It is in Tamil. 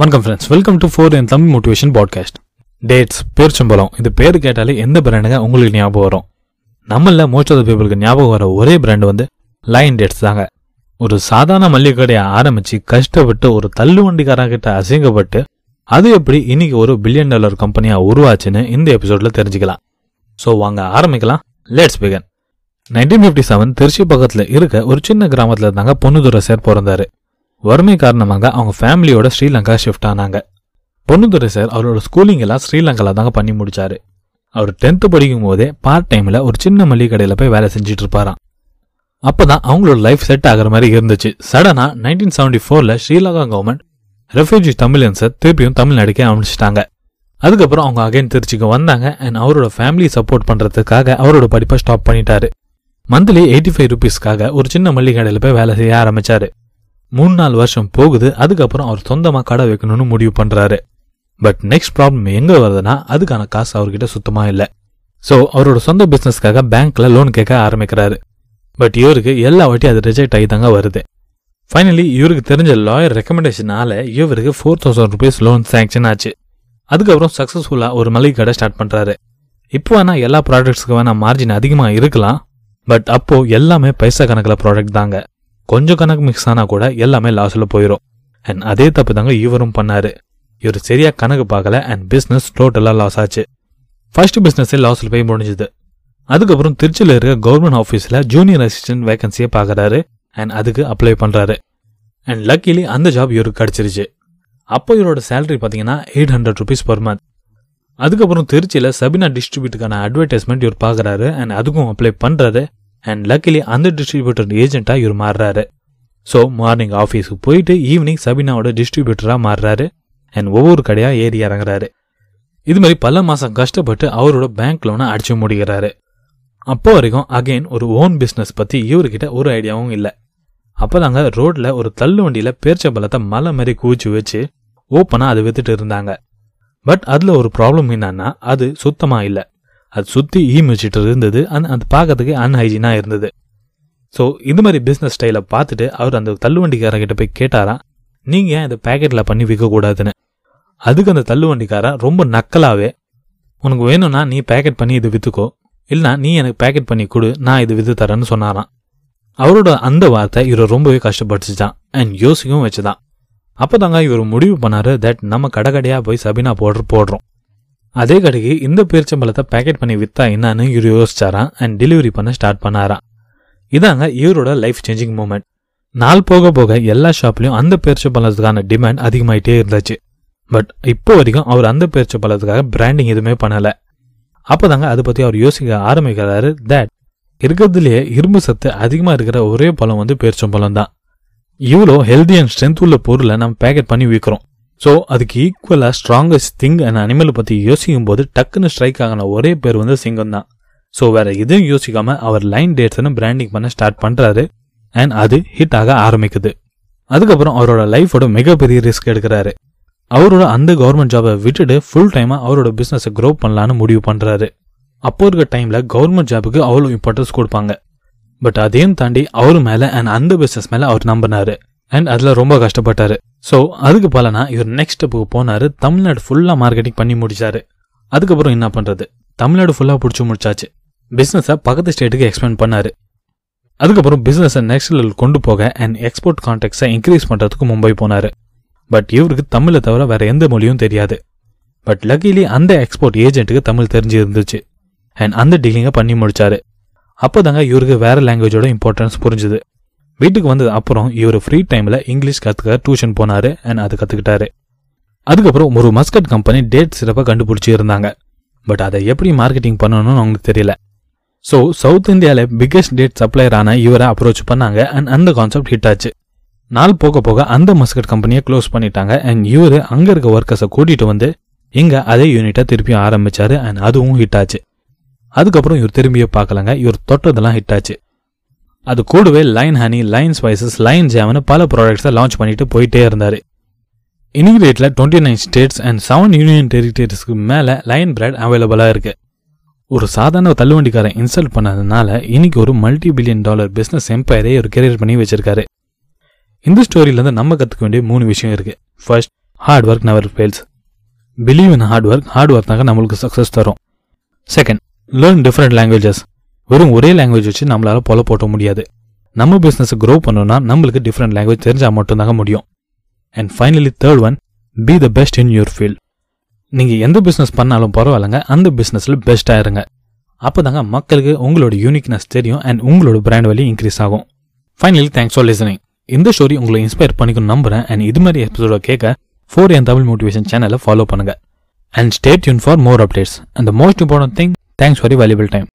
வணக்கம் friends welcome to four N Tamil motivation podcast dates பேர்ச்சம்பழம் இது பேர் கேட்டாலே எந்த பிராண்டுங்க உங்களுக்கு ஞாபகம் வரும்? நம்மள மோஸ்ட் ஆஃப் பீப்புளுக்கு ஞாபகம் வர ஒரே பிராண்டு வந்து லைன் டேட்ஸ் தாங்க. ஒரு சாதாரண மல்லிகை கடையை ஆரம்பிச்சு கஷ்டப்பட்டு ஒரு தள்ளுவண்டிக்காரங்கிட்ட அசிங்கப்பட்டு அது எப்படி இன்னைக்கு ஒரு பில்லியன் டாலர் கம்பெனியாக உருவாச்சுன்னு இந்த எபிசோடில் தெரிஞ்சுக்கலாம். ஸோ வாங்க ஆரம்பிக்கலாம். Let's begin nineteen fifty seven Trichy பக்கத்தில் இருக்க ஒரு சின்ன கிராமத்தில் தாங்க பொண்ணுதுரை சார் பிறந்தாரு. வறுமை காரணமாக அவங்க ஃபேமிலியோட ஸ்ரீலங்கா ஷிஃப்ட் ஆனாங்க. பொண்ணுதுரை சார் அவரோட ஸ்கூலிங் எல்லாம் ஸ்ரீலங்காவில் தாங்க பண்ணி முடிச்சாரு. அவர் டென்த்து படிக்கும் போதே பார்ட் டைம்ல ஒரு சின்ன மளிகை கடையில் போய் வேலை செஞ்சுட்டு இருப்பாராம். அப்பதான் அவங்களோட லைஃப் செட் ஆகுற மாதிரி இருந்துச்சு. சடனா நைன்டீன் செவன்டி ஃபோர்ல ஸ்ரீலங்கா கவர்மெண்ட் ரெஃப்யூஜி தமிழியன்ஸை திருப்பியும் தமிழ்நாடுக்கே அமைச்சிட்டாங்க அதுக்கப்புறம் அவங்க அகைன் திருச்சிக்கு வந்தாங்க அண்ட் அவரோட ஃபேமிலி சப்போர்ட் பண்றதுக்காக அவரோட படிப்பை ஸ்டாப் பண்ணிட்டாரு. மந்த்லி எயிட்டி ஃபைவ் ருபீஸ்க்காக ஒரு சின்ன மளிகை கடையில் போய் வேலை செய்ய ஆரம்பிச்சாரு. மூணு நாலு வருஷம் போகுது அதுக்கப்புறம் அவர் சொந்தமாக கடை வைக்கணும்னு முடிவு பண்ணுறாரு பட் நெக்ஸ்ட் ப்ராப்ளம் எங்கே வருதுன்னா அதுக்கான காசு அவர்கிட்ட சுத்தமாக இல்லை. ஸோ அவரோட சொந்த பிஸ்னஸ்க்காக பேங்க்ல லோன் கேட்க ஆரம்பிக்கிறாரு. பட் இவருக்கு எல்லா வாட்டியும் அது ரிஜெக்ட் ஆகி தாங்க வருது. ஃபைனலி இவருக்கு தெரிஞ்ச லாயர் ரெக்கமெண்டேஷனால இவருக்கு four thousand rupees loan sanction ஆச்சு. அதுக்கப்புறம் சக்ஸஸ்ஃபுல்லாக ஒரு மளிகை கடை ஸ்டார்ட் பண்ணுறாரு இப்போ வேணா எல்லா ப்ராடக்ட்ஸ்க்கு வேணா மார்ஜின் அதிகமாக இருக்கலாம். பட் அப்போது எல்லாமே பைசா கணக்கில் ப்ராடக்ட் தாங்க. கொஞ்சம் கணக்கு மிக்ஸ் ஆனா கூட எல்லாமே லாஸில் போயிடும் அண்ட் அதே தப்பு தாங்க இவரும் பண்ணாரு. இவர் சரியாக கணக்கு பார்க்கல அண்ட் பிஸ்னஸ் டோட்டலாக லாஸ் ஆச்சு. ஃபர்ஸ்ட் பிஸ்னஸே லாஸில் போய் முடிஞ்சுது. அதுக்கப்புறம் திருச்சியில் இருக்க கவர்மெண்ட் ஆஃபீஸில் ஜூனியர் அசிஸ்டன்ட் வேகன்சியை பார்க்கறாரு அண்ட் அதுக்கு அப்ளை பண்ணுறாரு அண்ட் லக்கிலி அந்த ஜாப் இவருக்கு கிடைச்சிருச்சு. அப்போ இவரோட சேலரி பார்த்தீங்கன்னா eight hundred rupees per month அதுக்கப்புறம் திருச்சியில் சபினா டிஸ்ட்ரிபியூட்டுக்கான அட்வர்டைஸ்மெண்ட் இவர் பார்க்குறாரு அண்ட் அதுக்கும் அப்ளை பண்ணுறாரு அண்ட் லக்கிலி அந்த டிஸ்ட்ரிபியூட்டர் ஏஜென்ட்டாக இவர் மாறுறாரு. ஸோ மார்னிங் ஆஃபீஸுக்கு போயிட்டு ஈவினிங் சபினாவோட டிஸ்ட்ரிபியூட்டராக மாறுறாரு. அண்ட் ஒவ்வொரு கடையாக ஏறி இறங்குறாரு. இது மாதிரி பல மாதம் கஷ்டப்பட்டு அவரோட பேங்க் லோனை அடிச்சு முடிக்கிறாரு. அப்போ வரைக்கும் அகைன் ஒரு ஓன் பிஸ்னஸ் பற்றி இவர்கிட்ட ஒரு ஐடியாவும் இல்லை. அப்பதாங்க ரோட்டில் ஒரு தள்ளு வண்டியில் பேர்ச்ச பலத்தை மலை மாதிரி குவிச்சு வச்சு ஓப்பனாக அதை வித்துட்டு இருந்தாங்க. பட் அதில் ஒரு ப்ராப்ளம் என்னன்னா அது சுத்தமாக இல்லை. அது சுற்றி ஈ மிச்சிட்டு இருந்தது. அந் அது பார்க்கறதுக்கு அன்ஹைஜீனாக இருந்தது. ஸோ இது மாதிரி பிஸ்னஸ் ஸ்டைலை பார்த்துட்டு அவர் அந்த தள்ளுவண்டிக்காரர்கிட்ட போய் கேட்டாராம் நீங்கள் ஏன் இதை பேக்கெட்டில் பண்ணி விற்கக்கூடாதுன்னு அதுக்கு அந்த தள்ளுவண்டிக்காரன் ரொம்ப நக்கலாகவே உனக்கு வேணும்னா நீ பேக்கெட் பண்ணி இது விற்றுக்கோ இல்லைனா நீ எனக்கு பேக்கெட் பண்ணி கொடு நான் இது விற்று தரேன்னு சொன்னாராம். அவரோட அந்த வார்த்தை இவரை ரொம்பவே கஷ்டப்படுச்சுதான் அண்ட் யோசிக்கவும் வச்சுதான். அப்பதாங்க இவர் முடிவு பண்ணாரு தட் நம்ம கடை கடையாக போய் சபினா போடுற போடுறோம். அதே கடைக்கு இந்த பேரிச்சம்பழத்தை பேக்கெட் பண்ணி வித்தா என்னன்னு இவர் யோசிச்சாராம் அண்ட் டெலிவரி பண்ண ஸ்டார்ட் பண்ணாராம். இதாங்க இவரோட லைஃப் சேஞ்சிங் மூமெண்ட் நாள் போக போக எல்லா ஷாப்லயும் அந்த பேரிச்சம்பழத்துக்கான டிமாண்ட் அதிகமாயிட்டே இருந்துச்சு. பட் இப்போ வரைக்கும் அவர் அந்த பேரிச்சம்பழத்துக்காக பிராண்டிங் எதுவுமே பண்ணல. அப்போதாங்க அதை பத்தி அவர் யோசிக்க ஆரம்பிக்கிறாரு தட் இருக்கிறதுலயே இரும்பு சத்து அதிகமா இருக்கிற ஒரே பழம் வந்து பேரிச்சம்பழம் தான் இவ்வளோ ஹெல்தி அண்ட் ஸ்ட்ரென்த் உள்ள பொருளை நம்ம பேக்கெட் பண்ணி விற்கிறோம் ஸோ அதுக்கு ஈக்குவலாக ஸ்ட்ராங்கஸ்ட் திங் அண்ட் அனிமலை பற்றி யோசிக்கும் போது டக்குன்னு ஸ்ட்ரைக் ஆகின ஒரே பேர் வந்து சிங்கம் தான். ஸோ வேற எதுவும் யோசிக்காம அவர் லைன் டேட்ஸ்னு பிராண்டிங் பண்ண ஸ்டார்ட் பண்ணுறாரு அண்ட் அது ஹிட் ஆக ஆரம்பிக்குது. அதுக்கப்புறம் அவரோட லைஃபோட மிகப்பெரிய ரிஸ்க் எடுக்கிறாரு. அவரோட அந்த கவர்மெண்ட் ஜாபை விட்டுட்டு ஃபுல் டைமாக அவரோட பிஸ்னஸை க்ரோ பண்ணலான்னு முடிவு பண்ணுறாரு அப்போ இருக்க டைமில் கவர்மெண்ட் ஜாபுக்கு அவ்வளோ இம்பார்ட்டன்ஸ் கொடுப்பாங்க. பட் அதையும் தாண்டி அவர் மேலே அண்ட் அந்த பிஸ்னஸ் மேலே அவர் நம்பினாரு. அண்ட் அதில் ரொம்ப கஷ்டப்பட்டாரு. ஸோ அதுக்கு பலனா இவர் நெக்ஸ்ட் ஸ்டெப்புக்கு போனாரு. தமிழ்நாடு ஃபுல்லாக மார்க்கெட்டிங் பண்ணி முடிச்சாரு. அதுக்கப்புறம் என்ன பண்ணுறது தமிழ்நாடு ஃபுல்லாக பிடிச்சி முடிச்சாச்சு. பிஸ்னஸை பக்கத்து ஸ்டேட்டுக்கு எக்ஸ்பேண்ட் பண்ணாரு. அதுக்கப்புறம் பிஸ்னஸை நெக்ஸ்ட் லெவல் கொண்டு போக அண்ட் எக்ஸ்போர்ட் கான்டாக்ட்ஸை இன்க்ரீஸ் பண்ணுறதுக்கு மும்பை போனாரு. பட் இவருக்கு தமிழை தவிர வேறு எந்த மொழியும் தெரியாது. பட் லக்கிலி அந்த எக்ஸ்போர்ட் ஏஜென்ட்டுக்கு தமிழ் தெரிஞ்சு இருந்துச்சு அண்ட் அந்த டீலிங்கை பண்ணி முடிச்சாரு. அப்போதாங்க இவருக்கு வேறு லாங்குவேஜோட இம்பார்ட்டன்ஸ் புரிஞ்சுது. வீட்டுக்கு வந்தது அப்புறம் இவர் ஃப்ரீ டைமில் இங்கிலீஷ் கற்றுக்க டியூஷன் போனாரு அண்ட் அது கற்றுக்கிட்டாரு அதுக்கப்புறம் ஒரு மஸ்கட் கம்பெனி டேட் சிறப்பாக கண்டுபிடிச்சி இருந்தாங்க. பட் அதை எப்படி மார்க்கெட்டிங் பண்ணணும்னு அவங்களுக்கு தெரியல. ஸோ சவுத் இந்தியாவில் பிக்கெஸ்ட் டேட் சப்ளையர் ஆன இவரை அப்ரோச் பண்ணாங்க அண்ட் அந்த கான்செப்ட் ஹிட் ஆச்சு. நாள் போக போக அந்த மஸ்கட் கம்பெனியை க்ளோஸ் பண்ணிட்டாங்க அண்ட் இவர் அங்கே இருக்க ஒர்க்கர்ஸை கூட்டிட்டு வந்து இங்கே அதே யூனிட்டை திருப்பியும் ஆரம்பிச்சாரு அண்ட் அதுவும் ஹிட் ஆச்சு. அதுக்கப்புறம் இவர் திரும்பியே பார்க்கலங்க இவர் தொட்டதெல்லாம் ஹிட் ஆச்சு. அது கூடவே Lion honey Lion spices Lion ஜாம்னு பல ப்ராடக்ட்ஸை லான்ச் பண்ணிட்டு போயிட்டே இருந்தார். இன்னைக்கு டேட்டில் twenty nine states and seven union டெரிட்டரிஸ்க்கு மேலே லைன் பிரெட் அவைலபிளாக இருக்குது ஒரு சாதாரண தள்ளுவண்டிக்காரன் இன்சல்ட் பண்ணதுனால இன்னைக்கு ஒரு மல்டி பில்லியன் டாலர் பிஸ்னஸ் எம்பையரே ஒரு கெரியர் பண்ணி வச்சிருக்காரு. இந்த ஸ்டோரியிலேருந்து நம்ம கற்றுக்க வேண்டிய மூணு விஷயம் இருக்கு. First hard work never fails believe in hard work hard work தாங்க நம்மளுக்கு சக்ஸஸ் தரும். செகண்ட் லேர்ன் டிஃப்ரெண்ட் லாங்குவேஜஸ் வெறும் ஒரே லாங்குவேஜ் வச்சு நம்மளால பொல போட்ட முடியாது. நம்ம பிஸ்னஸ் க்ரோ பண்ணணும்னா நம்மளுக்கு டிஃப்ரெண்ட் லாங்குவேஜ் தெரிஞ்சால் மட்டும்தாங்க முடியும். And finally third one be the best in your field நீங்கள் எந்த பிஸ்னஸ் பண்ணாலும் பரவாயில்லைங்க அந்த பிஸ்னஸில் பெஸ்ட்டாக இருங்க. அப்போ தாங்க மக்களுக்கு உங்களோட யூனிக்னஸ் தெரியும் அண்ட் உங்களோட பிராண்ட் வேல்யூ இன்க்ரீஸ் ஆகும். ஃபைனலி தேங்க்ஸ் ஃபார் லிசனிங் இந்த ஸ்டோரி உங்களை இன்ஸ்பயர் பண்ணிக்கணும் நம்புறேன். அண்ட் இது மாதிரி எபிசோட கேட்க ஃபோர் என் தமிழ் மோட்டிவேஷன் சேனலை ஃபாலோ பண்ணுங்க. And stay tuned for more updates and the most important thing thanks for valuable time